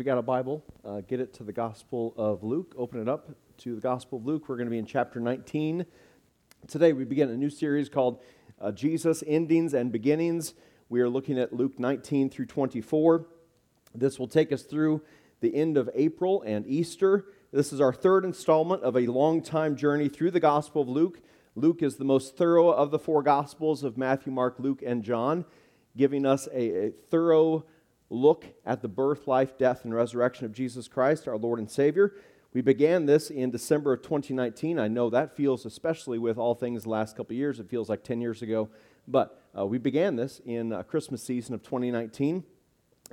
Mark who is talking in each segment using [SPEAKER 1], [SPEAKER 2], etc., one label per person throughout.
[SPEAKER 1] you got a Bible, uh, get it to the Gospel of Luke. Open it up to the Gospel of Luke. We're going to be in chapter 19. Today we begin a new series called uh, Jesus Endings and Beginnings. We are looking at Luke 19 through 24. This will take us through the end of April and Easter. This is our third installment of a long time journey through the Gospel of Luke. Luke is the most thorough of the four Gospels of Matthew, Mark, Luke, and John, giving us a, a thorough look at the birth, life, death, and resurrection of Jesus Christ, our Lord and Savior. We began this in December of 2019. I know that feels, especially with all things the last couple years, it feels like 10 years ago. But uh, we began this in uh, Christmas season of 2019.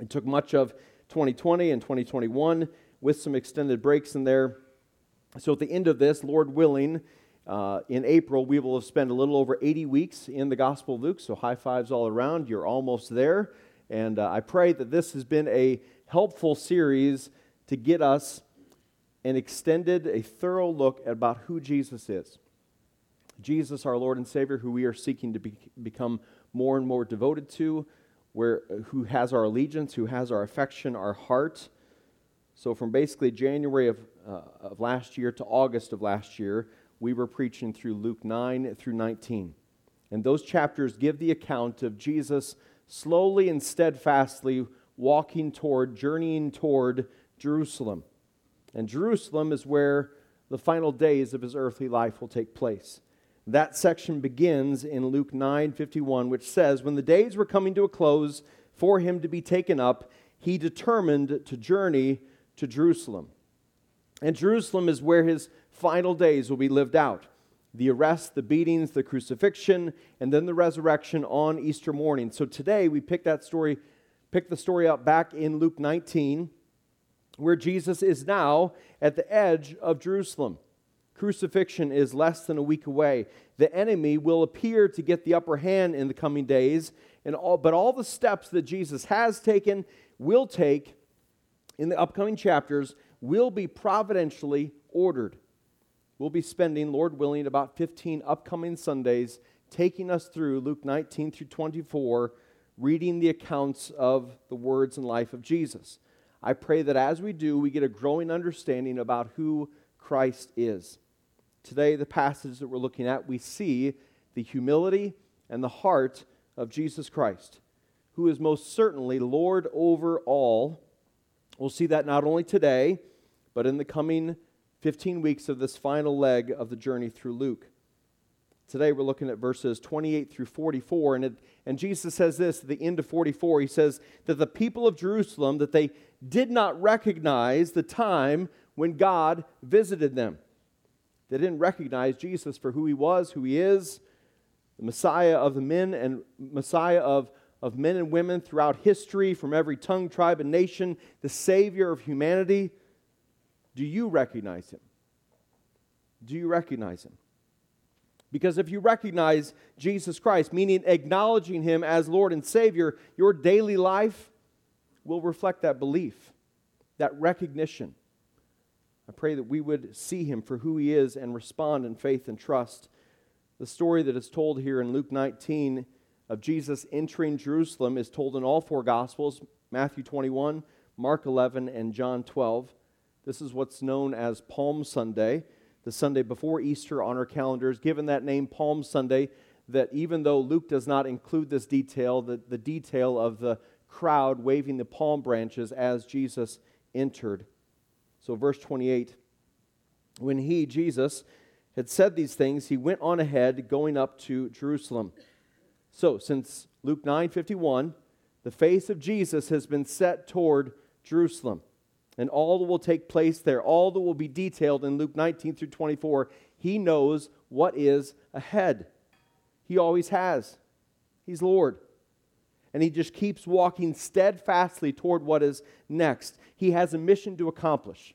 [SPEAKER 1] It took much of 2020 and 2021 with some extended breaks in there. So at the end of this, Lord willing, uh, in April, we will have spent a little over 80 weeks in the Gospel of Luke. So high fives all around. You're almost there. And uh, I pray that this has been a helpful series to get us an extended, a thorough look at about who Jesus is. Jesus, our Lord and Savior, who we are seeking to be, become more and more devoted to, where, who has our allegiance, who has our affection, our heart. So, from basically January of, uh, of last year to August of last year, we were preaching through Luke 9 through 19. And those chapters give the account of Jesus slowly and steadfastly walking toward, journeying toward Jerusalem. And Jerusalem is where the final days of his earthly life will take place. That section begins in Luke 9 51, which says, When the days were coming to a close for him to be taken up, he determined to journey to Jerusalem. And Jerusalem is where his final days will be lived out the arrest, the beatings, the crucifixion, and then the resurrection on Easter morning. So today we pick that story, pick the story up back in Luke 19, where Jesus is now at the edge of Jerusalem. Crucifixion is less than a week away. The enemy will appear to get the upper hand in the coming days, and all, but all the steps that Jesus has taken, will take in the upcoming chapters, will be providentially ordered. We'll be spending, Lord willing, about 15 upcoming Sundays taking us through Luke 19 through 24, reading the accounts of the words and life of Jesus. I pray that as we do, we get a growing understanding about who Christ is. Today, the passage that we're looking at, we see the humility and the heart of Jesus Christ, who is most certainly Lord over all. We'll see that not only today, but in the coming 15 weeks of this final leg of the journey through Luke. Today we're looking at verses 28 through 44 and, it, and Jesus says this at the end of 44 he says that the people of Jerusalem that they did not recognize the time when God visited them. They didn't recognize Jesus for who he was, who he is, the Messiah of the men and Messiah of, of men and women throughout history from every tongue, tribe, and nation, the Savior of humanity. Do you recognize him? Do you recognize him? Because if you recognize Jesus Christ, meaning acknowledging him as Lord and Savior, your daily life will reflect that belief, that recognition. I pray that we would see him for who he is and respond in faith and trust. The story that is told here in Luke 19 of Jesus entering Jerusalem is told in all four Gospels Matthew 21, Mark 11, and John 12. This is what's known as Palm Sunday, the Sunday before Easter on our calendars, given that name Palm Sunday, that even though Luke does not include this detail, the, the detail of the crowd waving the palm branches as Jesus entered. So, verse 28 when he, Jesus, had said these things, he went on ahead, going up to Jerusalem. So, since Luke 9 51, the face of Jesus has been set toward Jerusalem and all that will take place there, all that will be detailed in Luke 19 through 24, he knows what is ahead. He always has. He's Lord. And he just keeps walking steadfastly toward what is next. He has a mission to accomplish.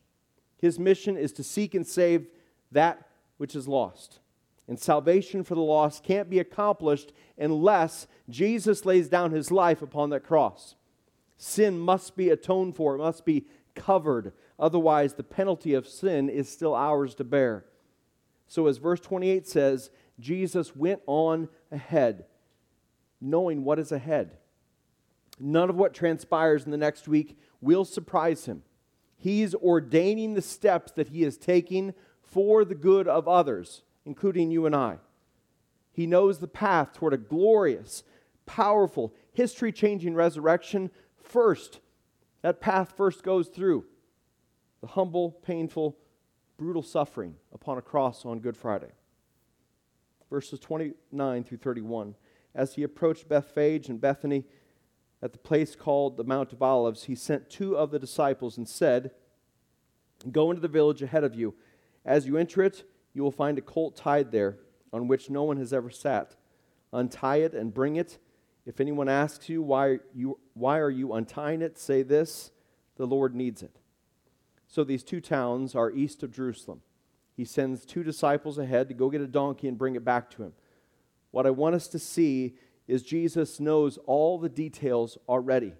[SPEAKER 1] His mission is to seek and save that which is lost. And salvation for the lost can't be accomplished unless Jesus lays down his life upon that cross. Sin must be atoned for, it must be covered. Otherwise, the penalty of sin is still ours to bear. So, as verse 28 says, Jesus went on ahead, knowing what is ahead. None of what transpires in the next week will surprise him. He's ordaining the steps that he is taking for the good of others, including you and I. He knows the path toward a glorious, powerful, history changing resurrection first. That path first goes through the humble, painful, brutal suffering upon a cross on Good Friday. Verses 29 through 31. As he approached Bethphage and Bethany at the place called the Mount of Olives, he sent two of the disciples and said, Go into the village ahead of you. As you enter it, you will find a colt tied there on which no one has ever sat. Untie it and bring it. If anyone asks you why, you, why are you untying it, say this the Lord needs it. So these two towns are east of Jerusalem. He sends two disciples ahead to go get a donkey and bring it back to him. What I want us to see is Jesus knows all the details already.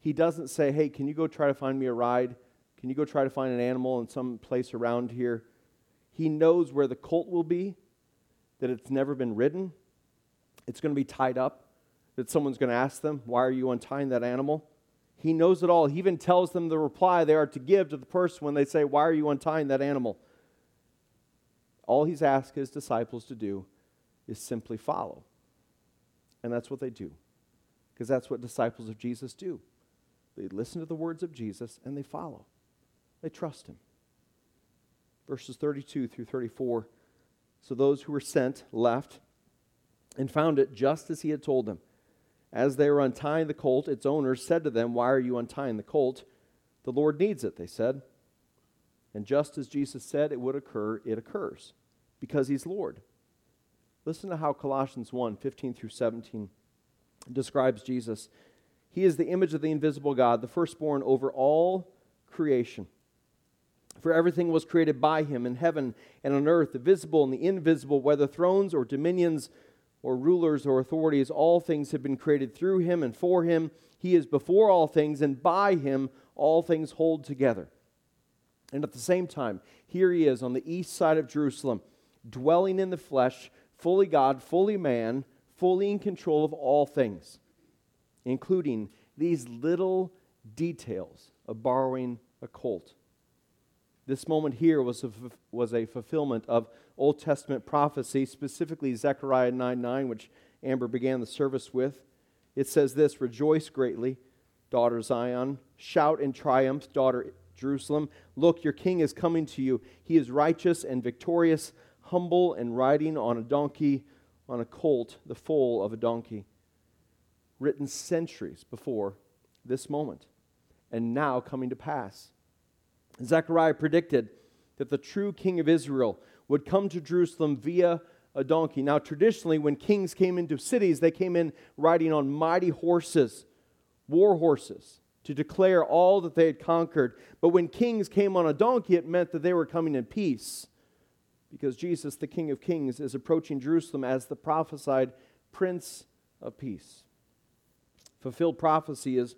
[SPEAKER 1] He doesn't say, Hey, can you go try to find me a ride? Can you go try to find an animal in some place around here? He knows where the colt will be, that it's never been ridden, it's going to be tied up, that someone's going to ask them, Why are you untying that animal? He knows it all. He even tells them the reply they are to give to the person when they say, Why are you untying that animal? All he's asked his disciples to do is simply follow. And that's what they do, because that's what disciples of Jesus do. They listen to the words of Jesus and they follow, they trust him. Verses 32 through 34. So those who were sent left and found it just as he had told them. As they were untying the colt, its owners said to them, Why are you untying the colt? The Lord needs it, they said. And just as Jesus said it would occur, it occurs, because he's Lord. Listen to how Colossians 1 15 through 17 describes Jesus. He is the image of the invisible God, the firstborn over all creation. For everything was created by him in heaven and on earth, the visible and the invisible, whether thrones or dominions or rulers or authorities, all things have been created through him and for him. He is before all things, and by him all things hold together. And at the same time, here he is on the east side of Jerusalem, dwelling in the flesh, fully God, fully man, fully in control of all things, including these little details of borrowing a colt. This moment here was a, was a fulfillment of Old Testament prophecy, specifically Zechariah 9 9, which Amber began the service with. It says this Rejoice greatly, daughter Zion. Shout in triumph, daughter Jerusalem. Look, your king is coming to you. He is righteous and victorious, humble and riding on a donkey, on a colt, the foal of a donkey. Written centuries before this moment, and now coming to pass. Zechariah predicted that the true king of Israel would come to Jerusalem via a donkey. Now, traditionally, when kings came into cities, they came in riding on mighty horses, war horses, to declare all that they had conquered. But when kings came on a donkey, it meant that they were coming in peace. Because Jesus, the King of Kings, is approaching Jerusalem as the prophesied Prince of Peace. Fulfilled prophecy is,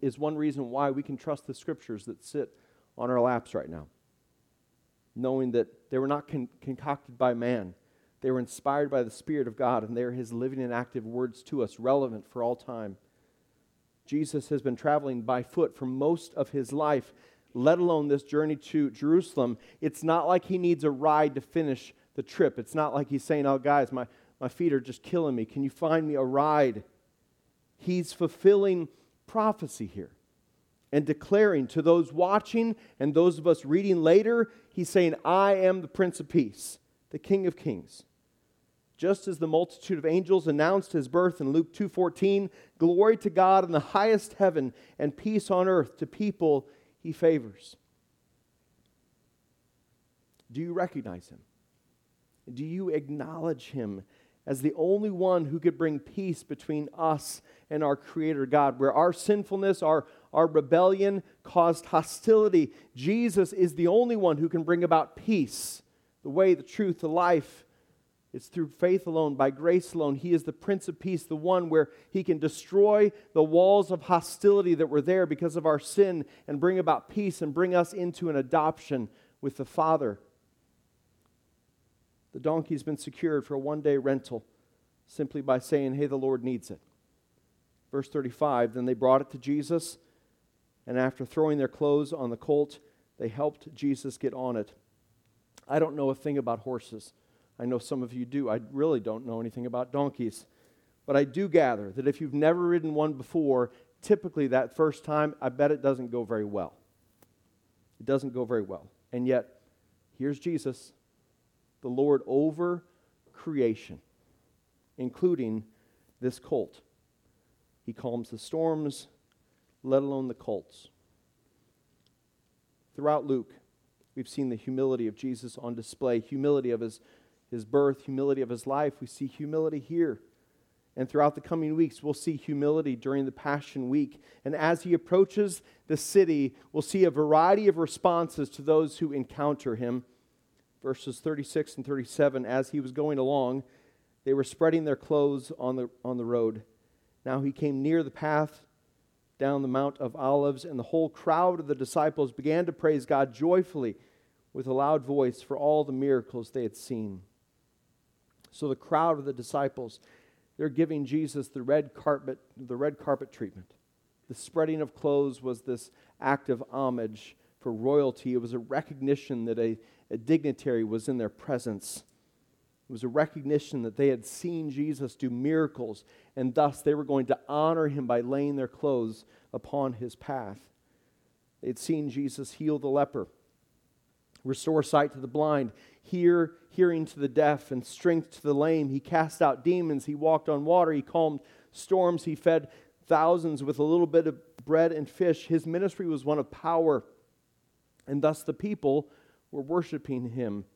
[SPEAKER 1] is one reason why we can trust the scriptures that sit on our laps right now knowing that they were not con- concocted by man. They were inspired by the Spirit of God, and they are His living and active words to us, relevant for all time. Jesus has been traveling by foot for most of his life, let alone this journey to Jerusalem. It's not like he needs a ride to finish the trip. It's not like he's saying, Oh, guys, my, my feet are just killing me. Can you find me a ride? He's fulfilling prophecy here and declaring to those watching and those of us reading later, he's saying, I am the Prince of Peace, the King of Kings. Just as the multitude of angels announced his birth in Luke 2:14, glory to God in the highest heaven and peace on earth to people he favors. Do you recognize him? Do you acknowledge him as the only one who could bring peace between us and our Creator God. Where our sinfulness, our, our rebellion caused hostility, Jesus is the only one who can bring about peace. The way, the truth, the life. It's through faith alone, by grace alone. He is the Prince of Peace, the one where He can destroy the walls of hostility that were there because of our sin and bring about peace and bring us into an adoption with the Father the donkey's been secured for a one day rental simply by saying, Hey, the Lord needs it. Verse 35 Then they brought it to Jesus, and after throwing their clothes on the colt, they helped Jesus get on it. I don't know a thing about horses. I know some of you do. I really don't know anything about donkeys. But I do gather that if you've never ridden one before, typically that first time, I bet it doesn't go very well. It doesn't go very well. And yet, here's Jesus, the Lord over creation, including this colt. He calms the storms, let alone the colts. Throughout Luke, we've seen the humility of Jesus on display, humility of his, his birth, humility of his life. We see humility here. And throughout the coming weeks, we'll see humility during the Passion Week. And as he approaches the city, we'll see a variety of responses to those who encounter him. Verses 36 and 37 As he was going along, they were spreading their clothes on the, on the road. Now he came near the path down the Mount of Olives, and the whole crowd of the disciples began to praise God joyfully with a loud voice for all the miracles they had seen. So the crowd of the disciples they're giving Jesus the red carpet, the red carpet treatment. The spreading of clothes was this act of homage for royalty. It was a recognition that a, a dignitary was in their presence. It was a recognition that they had seen Jesus do miracles, and thus they were going to honor him by laying their clothes upon his path. They had seen Jesus heal the leper, restore sight to the blind, hear, hearing to the deaf, and strength to the lame. He cast out demons. He walked on water. He calmed storms. He fed thousands with a little bit of bread and fish. His ministry was one of power, and thus the people were worshiping him.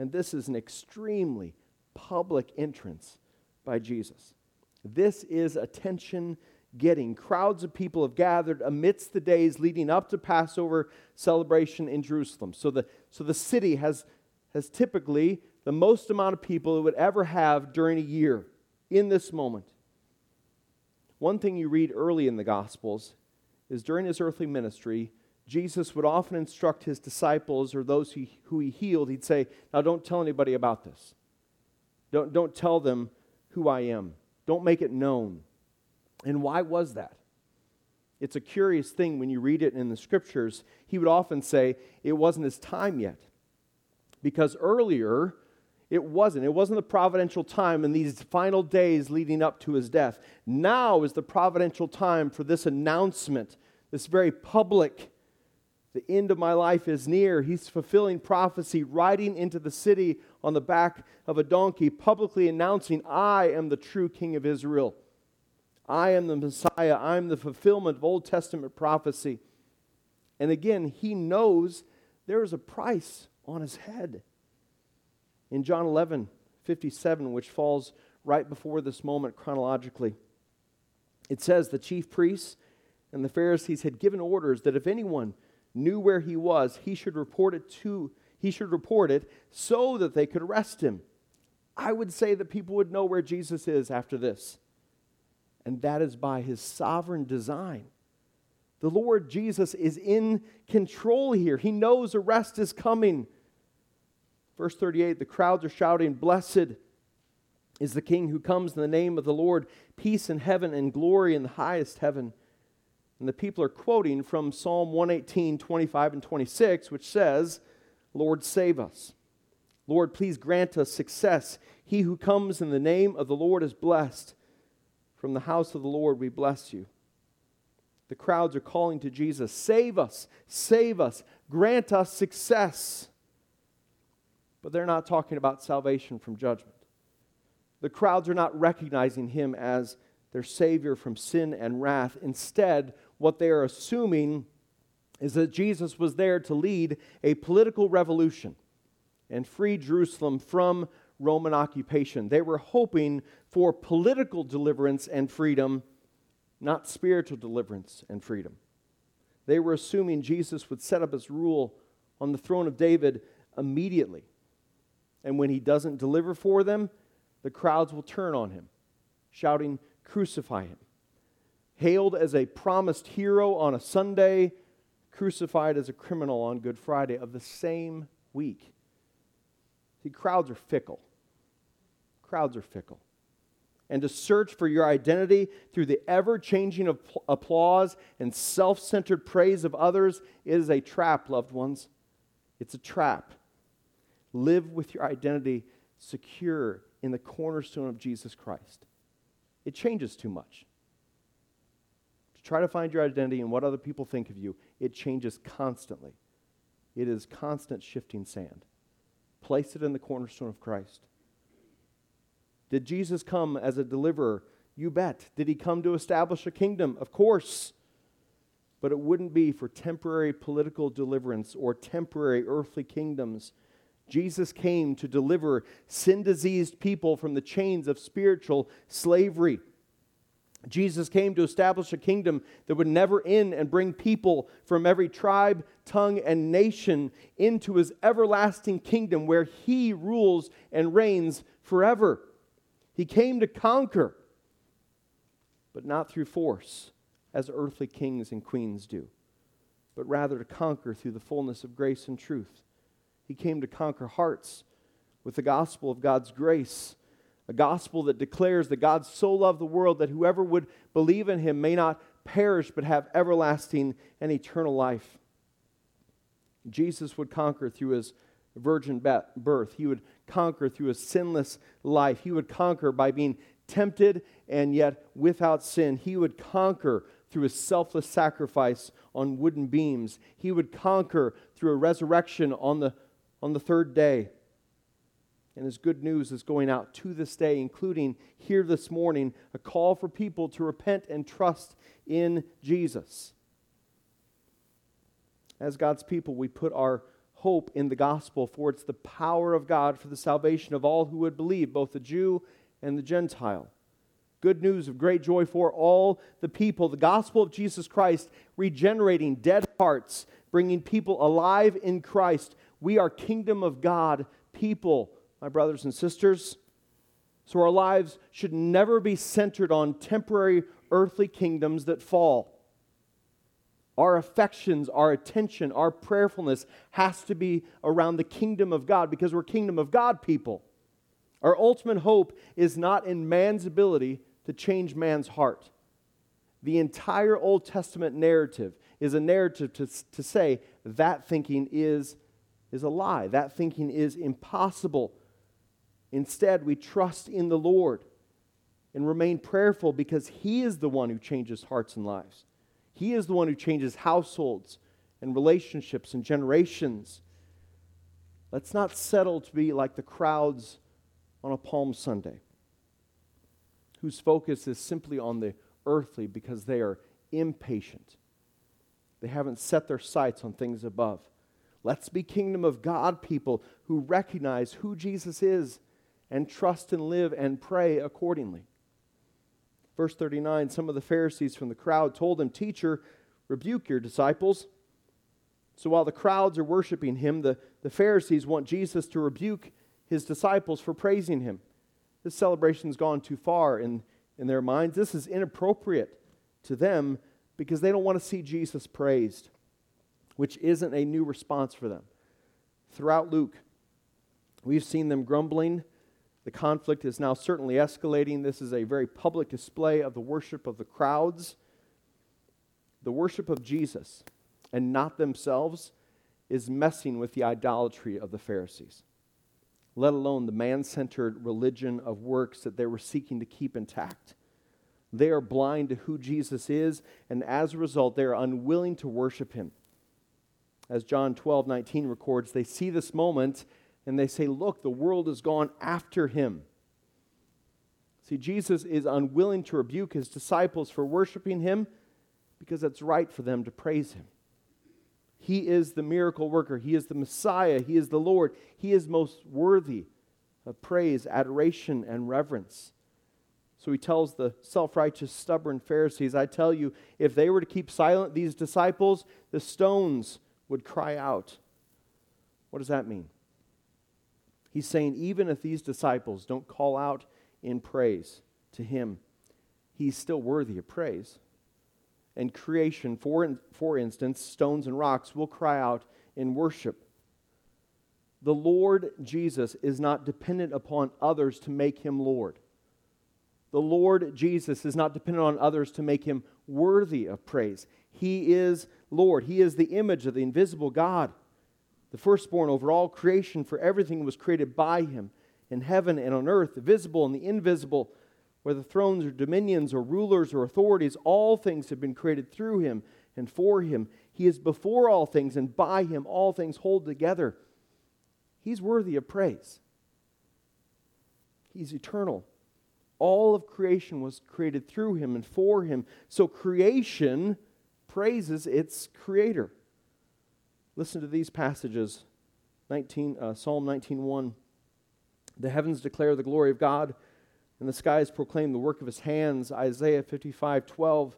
[SPEAKER 1] And this is an extremely public entrance by Jesus. This is attention getting. Crowds of people have gathered amidst the days leading up to Passover celebration in Jerusalem. So the, so the city has, has typically the most amount of people it would ever have during a year in this moment. One thing you read early in the Gospels is during his earthly ministry, Jesus would often instruct his disciples or those who, who he healed, he'd say, Now don't tell anybody about this. Don't, don't tell them who I am. Don't make it known. And why was that? It's a curious thing when you read it in the scriptures. He would often say it wasn't his time yet. Because earlier, it wasn't. It wasn't the providential time in these final days leading up to his death. Now is the providential time for this announcement, this very public, the end of my life is near. He's fulfilling prophecy, riding into the city on the back of a donkey, publicly announcing, I am the true king of Israel. I am the Messiah. I'm the fulfillment of Old Testament prophecy. And again, he knows there is a price on his head. In John 11, 57, which falls right before this moment chronologically, it says the chief priests and the Pharisees had given orders that if anyone knew where he was, he should report it to he should report it so that they could arrest him. I would say that people would know where Jesus is after this and that is by his sovereign design. The Lord Jesus is in control here. He knows arrest is coming. Verse 38 the crowds are shouting, Blessed is the King who comes in the name of the Lord, peace in heaven and glory in the highest heaven. And the people are quoting from Psalm 118, 25, and 26, which says, Lord, save us. Lord, please grant us success. He who comes in the name of the Lord is blessed. From the house of the Lord, we bless you. The crowds are calling to Jesus, Save us, save us, grant us success. But they're not talking about salvation from judgment. The crowds are not recognizing him as their Savior from sin and wrath. Instead, what they are assuming is that Jesus was there to lead a political revolution and free Jerusalem from Roman occupation. They were hoping for political deliverance and freedom, not spiritual deliverance and freedom. They were assuming Jesus would set up his rule on the throne of David immediately. And when he doesn't deliver for them, the crowds will turn on him, shouting, Crucify him. Hailed as a promised hero on a Sunday, crucified as a criminal on Good Friday of the same week. See, crowds are fickle. Crowds are fickle. and to search for your identity through the ever changing applause and self centered praise of others is a trap, loved ones. It's a trap. Live with your identity secure in the cornerstone of Jesus Christ. It changes too much. To try to find your identity in what other people think of you, it changes constantly. It is constant shifting sand. Place it in the cornerstone of Christ. Did Jesus come as a deliverer? You bet. Did he come to establish a kingdom? Of course. But it wouldn't be for temporary political deliverance or temporary earthly kingdoms. Jesus came to deliver sin diseased people from the chains of spiritual slavery. Jesus came to establish a kingdom that would never end and bring people from every tribe, tongue, and nation into his everlasting kingdom where he rules and reigns forever. He came to conquer, but not through force, as earthly kings and queens do, but rather to conquer through the fullness of grace and truth. He came to conquer hearts with the gospel of God's grace, a gospel that declares that God so loved the world that whoever would believe in him may not perish but have everlasting and eternal life. Jesus would conquer through his virgin birth. He would conquer through a sinless life. He would conquer by being tempted and yet without sin. He would conquer through a selfless sacrifice on wooden beams. He would conquer through a resurrection on the, on the third day. And his good news is going out to this day, including here this morning, a call for people to repent and trust in Jesus. As God's people, we put our hope in the gospel, for it's the power of God for the salvation of all who would believe, both the Jew and the Gentile. Good news of great joy for all the people. The gospel of Jesus Christ, regenerating dead hearts, bringing people alive in Christ. We are kingdom of God people, my brothers and sisters. So our lives should never be centered on temporary earthly kingdoms that fall. Our affections, our attention, our prayerfulness has to be around the kingdom of God because we're kingdom of God people. Our ultimate hope is not in man's ability to change man's heart. The entire Old Testament narrative is a narrative to, to say that thinking is, is a lie, that thinking is impossible. Instead, we trust in the Lord and remain prayerful because He is the one who changes hearts and lives. He is the one who changes households and relationships and generations. Let's not settle to be like the crowds on a Palm Sunday, whose focus is simply on the earthly because they are impatient. They haven't set their sights on things above. Let's be kingdom of God people who recognize who Jesus is and trust and live and pray accordingly. Verse 39 Some of the Pharisees from the crowd told him, Teacher, rebuke your disciples. So while the crowds are worshiping him, the, the Pharisees want Jesus to rebuke his disciples for praising him. This celebration's gone too far in, in their minds. This is inappropriate to them because they don't want to see Jesus praised, which isn't a new response for them. Throughout Luke, we've seen them grumbling the conflict is now certainly escalating. This is a very public display of the worship of the crowds. The worship of Jesus and not themselves is messing with the idolatry of the Pharisees, let alone the man centered religion of works that they were seeking to keep intact. They are blind to who Jesus is, and as a result, they are unwilling to worship him. As John 12, 19 records, they see this moment and they say, Look, the world has gone after him. See, Jesus is unwilling to rebuke his disciples for worshiping him because it's right for them to praise him. He is the miracle worker, he is the Messiah, he is the Lord. He is most worthy of praise, adoration, and reverence. So he tells the self righteous, stubborn Pharisees, I tell you, if they were to keep silent, these disciples, the stones would cry out. What does that mean? He's saying, even if these disciples don't call out in praise to him, he's still worthy of praise. And creation, for, in, for instance, stones and rocks, will cry out in worship. The Lord Jesus is not dependent upon others to make him Lord. The Lord Jesus is not dependent on others to make him worthy of praise. He is Lord. He is the image of the invisible God, the firstborn over all creation, for everything was created by him in heaven and on earth, the visible and the invisible, whether thrones or dominions or rulers or authorities, all things have been created through him and for him. He is before all things, and by him all things hold together. He's worthy of praise. He's eternal. All of creation was created through him and for him. So creation praises its creator. Listen to these passages 19, uh, Psalm 19.1. The heavens declare the glory of God, and the skies proclaim the work of his hands. Isaiah 55.12.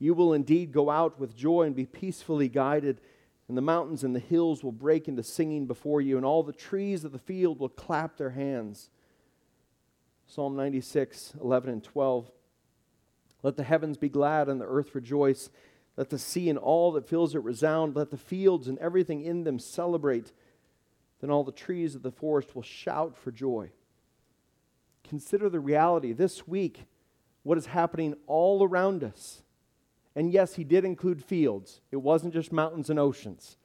[SPEAKER 1] You will indeed go out with joy and be peacefully guided, and the mountains and the hills will break into singing before you, and all the trees of the field will clap their hands. Psalm 96, 11 and 12. Let the heavens be glad and the earth rejoice. Let the sea and all that fills it resound. Let the fields and everything in them celebrate. Then all the trees of the forest will shout for joy. Consider the reality this week, what is happening all around us. And yes, he did include fields, it wasn't just mountains and oceans.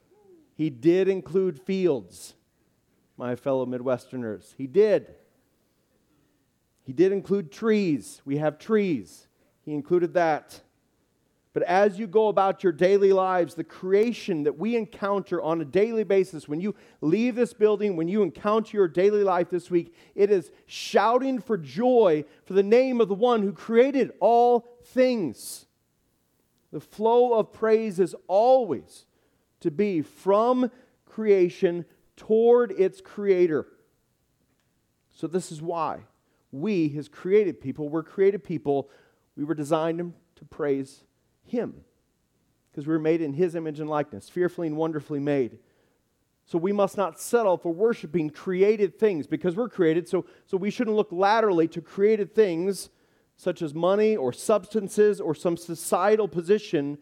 [SPEAKER 1] He did include fields, my fellow Midwesterners. He did. He did include trees. We have trees. He included that. But as you go about your daily lives, the creation that we encounter on a daily basis, when you leave this building, when you encounter your daily life this week, it is shouting for joy for the name of the one who created all things. The flow of praise is always to be from creation toward its creator. So, this is why we, his created people, we're created people. We were designed to praise him because we were made in his image and likeness, fearfully and wonderfully made. So we must not settle for worshiping created things because we're created. So, so we shouldn't look laterally to created things such as money or substances or some societal position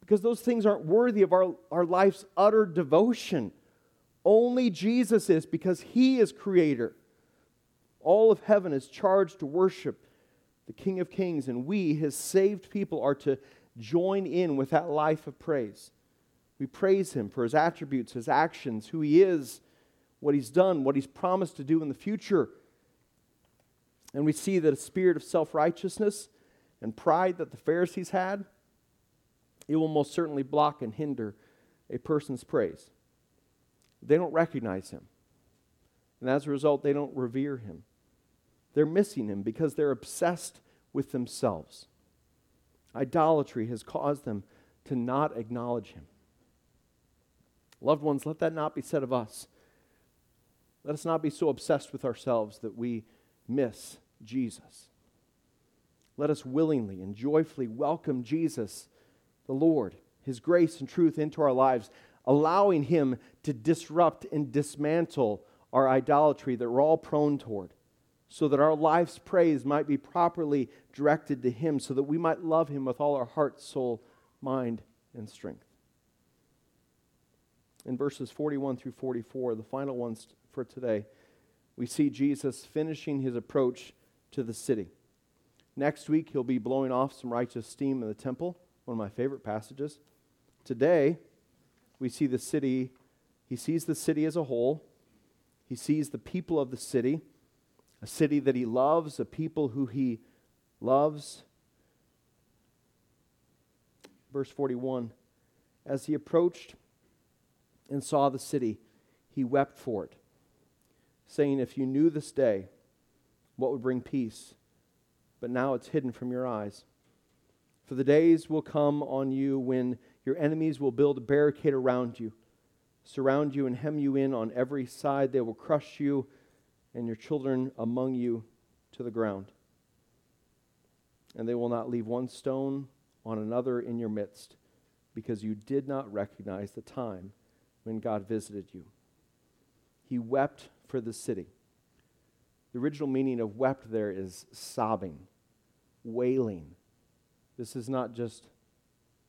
[SPEAKER 1] because those things aren't worthy of our, our life's utter devotion. Only Jesus is because he is creator. All of heaven is charged to worship the King of Kings, and we, his saved people, are to join in with that life of praise. We praise him for his attributes, his actions, who he is, what he's done, what he's promised to do in the future. And we see that a spirit of self righteousness and pride that the Pharisees had, it will most certainly block and hinder a person's praise. They don't recognize him. And as a result, they don't revere him. They're missing him because they're obsessed with themselves. Idolatry has caused them to not acknowledge him. Loved ones, let that not be said of us. Let us not be so obsessed with ourselves that we miss Jesus. Let us willingly and joyfully welcome Jesus, the Lord, his grace and truth into our lives, allowing him to disrupt and dismantle our idolatry that we're all prone toward so that our life's praise might be properly directed to Him, so that we might love Him with all our heart, soul, mind, and strength. In verses 41 through 44, the final ones for today, we see Jesus finishing his approach to the city. Next week, he'll be blowing off some righteous steam in the temple, one of my favorite passages. Today, we see the city, he sees the city as a whole, he sees the people of the city a city that he loves, a people who he loves. Verse 41 As he approached and saw the city, he wept for it, saying, If you knew this day, what would bring peace? But now it's hidden from your eyes. For the days will come on you when your enemies will build a barricade around you, surround you, and hem you in on every side. They will crush you and your children among you to the ground. And they will not leave one stone on another in your midst, because you did not recognize the time when God visited you. He wept for the city. The original meaning of wept there is sobbing, wailing. This is not just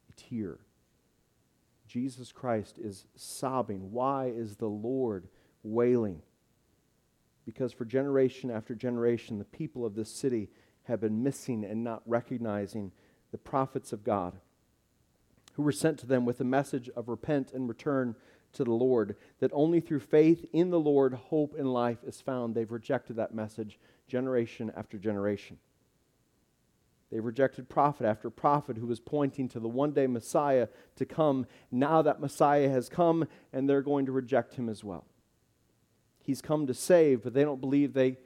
[SPEAKER 1] a tear. Jesus Christ is sobbing. Why is the Lord wailing? Because for generation after generation, the people of this city have been missing and not recognizing the prophets of God who were sent to them with a message of repent and return to the Lord, that only through faith in the Lord hope and life is found. They've rejected that message generation after generation. They've rejected prophet after prophet who was pointing to the one day Messiah to come. Now that Messiah has come, and they're going to reject him as well. He's come to save, but they don't believe they,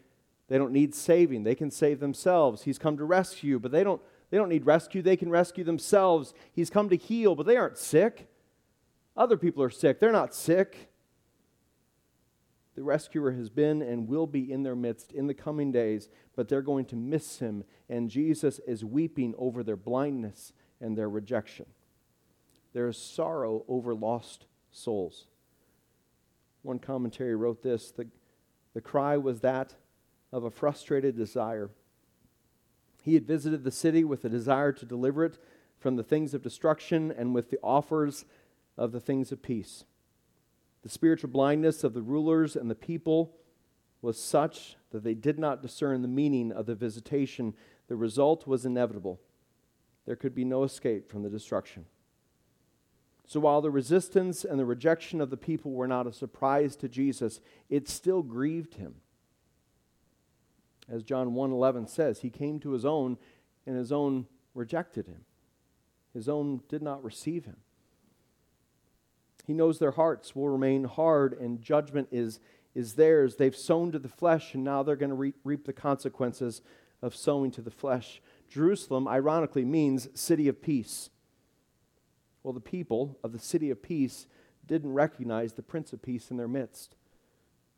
[SPEAKER 1] they don't need saving. They can save themselves. He's come to rescue, but they don't, they don't need rescue. They can rescue themselves. He's come to heal, but they aren't sick. Other people are sick. They're not sick. The rescuer has been and will be in their midst in the coming days, but they're going to miss him, and Jesus is weeping over their blindness and their rejection. There is sorrow over lost souls. One commentary wrote this the, the cry was that of a frustrated desire. He had visited the city with a desire to deliver it from the things of destruction and with the offers of the things of peace. The spiritual blindness of the rulers and the people was such that they did not discern the meaning of the visitation. The result was inevitable. There could be no escape from the destruction. So while the resistance and the rejection of the people were not a surprise to Jesus, it still grieved him. As John 1:11 says, he came to his own and his own rejected him. His own did not receive him. He knows their hearts will remain hard and judgment is, is theirs. They've sown to the flesh and now they're going to re- reap the consequences of sowing to the flesh. Jerusalem, ironically, means city of peace. Well, the people of the city of peace didn't recognize the Prince of Peace in their midst.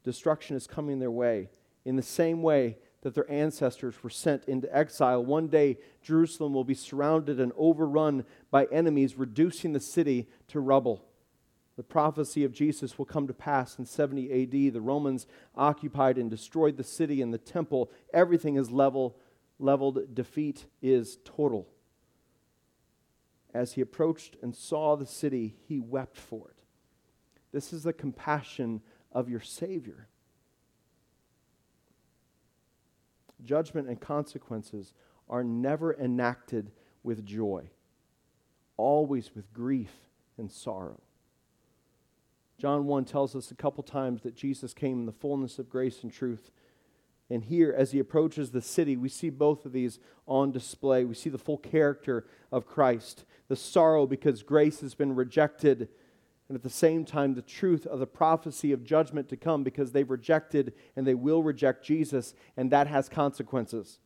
[SPEAKER 1] Destruction is coming their way. In the same way that their ancestors were sent into exile, one day Jerusalem will be surrounded and overrun by enemies, reducing the city to rubble the prophecy of Jesus will come to pass in 70 AD. The Romans occupied and destroyed the city and the temple. Everything is level, leveled. Defeat is total. As he approached and saw the city, he wept for it. This is the compassion of your Savior. Judgment and consequences are never enacted with joy, always with grief and sorrow. John 1 tells us a couple times that Jesus came in the fullness of grace and truth. And here, as he approaches the city, we see both of these on display. We see the full character of Christ the sorrow because grace has been rejected, and at the same time, the truth of the prophecy of judgment to come because they've rejected and they will reject Jesus, and that has consequences.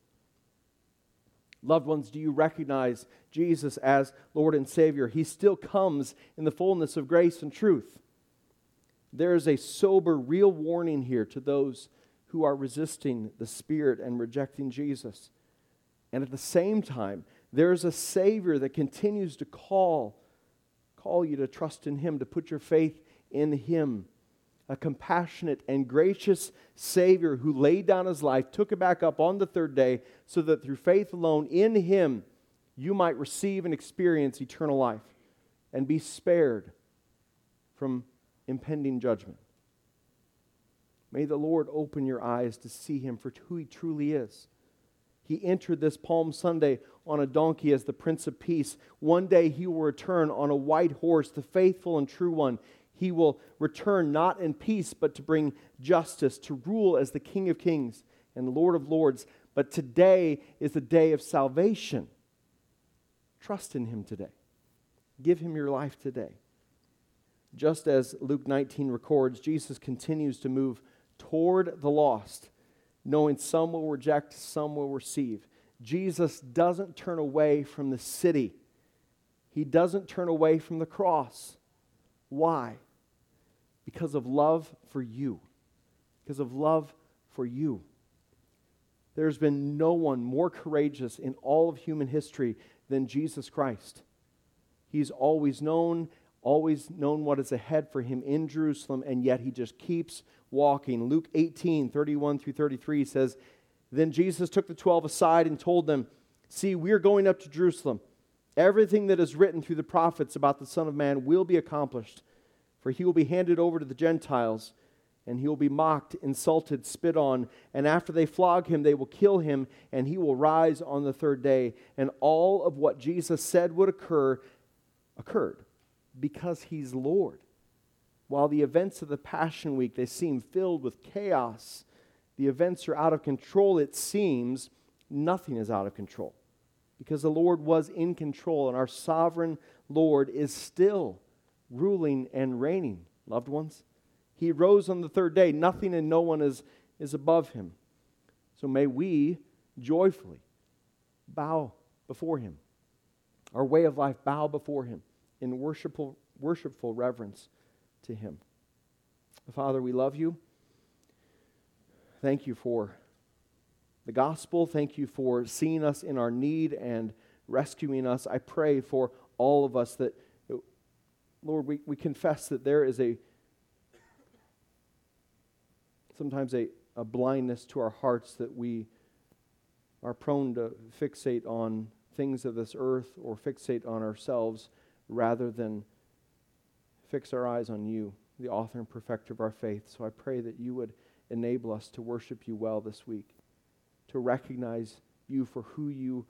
[SPEAKER 1] Loved ones, do you recognize Jesus as Lord and Savior? He still comes in the fullness of grace and truth there is a sober, real warning here to those who are resisting the Spirit and rejecting Jesus. And at the same time, there is a Savior that continues to call, call you to trust in Him, to put your faith in Him. A compassionate and gracious Savior who laid down His life, took it back up on the third day, so that through faith alone in Him, you might receive and experience eternal life and be spared from impending judgment. May the Lord open your eyes to see him for who he truly is. He entered this Palm Sunday on a donkey as the Prince of Peace. One day he will return on a white horse, the faithful and true one. He will return not in peace, but to bring justice, to rule as the King of Kings and Lord of Lords. But today is the day of salvation. Trust in him today. Give him your life today. Just as Luke 19 records, Jesus continues to move toward the lost, knowing some will reject, some will receive. Jesus doesn't turn away from the city, he doesn't turn away from the cross. Why? Because of love for you. Because of love for you. There's been no one more courageous in all of human history than Jesus Christ. He's always known always known what is ahead for him in Jerusalem, and yet he just keeps walking. Luke 18, 31 through 33 says, Then Jesus took the twelve aside and told them, See, we are going up to Jerusalem. Everything that is written through the prophets about the Son of Man will be accomplished, for he will be handed over to the Gentiles, and he will be mocked, insulted, spit on. And after they flog him, they will kill him, and he will rise on the third day. And all of what Jesus said would occur occurred because he's Lord. While the events of the Passion Week they seem filled with chaos, the events are out of control, it seems nothing is out of control. Because the Lord was in control, and our sovereign Lord is still ruling and reigning, loved ones. He rose on the third day. Nothing and no one is, is above him. So may we joyfully bow before him. Our way of life bow before him in worshipful, worshipful reverence to him. Father, we love you. Thank you for the gospel. Thank you for seeing us in our need and rescuing us. I pray for all of us that, Lord, we, we confess that there is a sometimes a, a blindness to our hearts that we are prone to fixate on things of this earth or fixate on ourselves rather than fix our eyes on you, the author and perfecter of our faith. So I pray that you would enable us to worship you well this week, to recognize you for who you,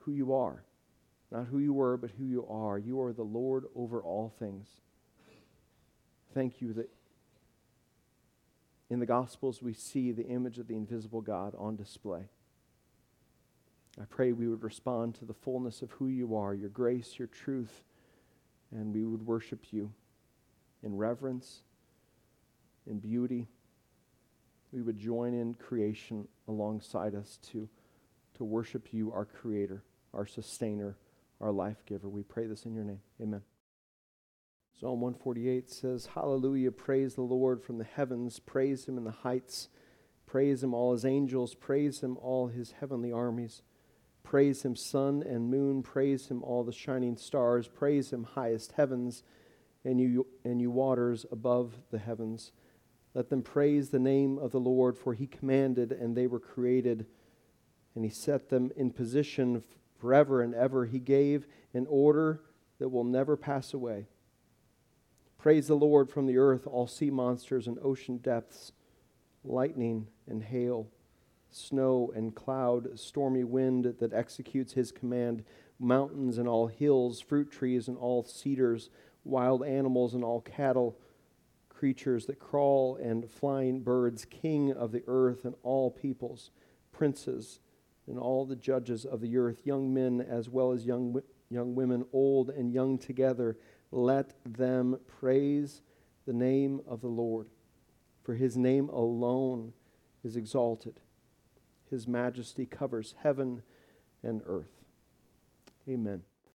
[SPEAKER 1] who you are. Not who you were, but who you are. You are the Lord over all things. Thank you that in the Gospels, we see the image of the invisible God on display. I pray we would respond to the fullness of who you are, your grace, your truth, and we would worship you in reverence, in beauty. We would join in creation alongside us to, to worship you, our Creator, our Sustainer, our Life Giver. We pray this in your name. Amen. Psalm 148 says, Hallelujah, praise the Lord from the heavens, praise him in the heights, praise him all his angels, praise him all his heavenly armies, praise him sun and moon, praise him all the shining stars, praise him highest heavens, and you, and you waters above the heavens. Let them praise the name of the Lord, for he commanded, and they were created, and he set them in position forever and ever. He gave an order that will never pass away. Praise the Lord from the earth, all sea monsters and ocean depths, lightning and hail, snow and cloud, stormy wind that executes his command, mountains and all hills, fruit trees and all cedars, wild animals and all cattle, creatures that crawl and flying birds, king of the earth and all peoples, princes and all the judges of the earth, young men as well as young, young women, old and young together let them praise the name of the Lord, for his name alone is exalted. His majesty covers heaven and earth. Amen.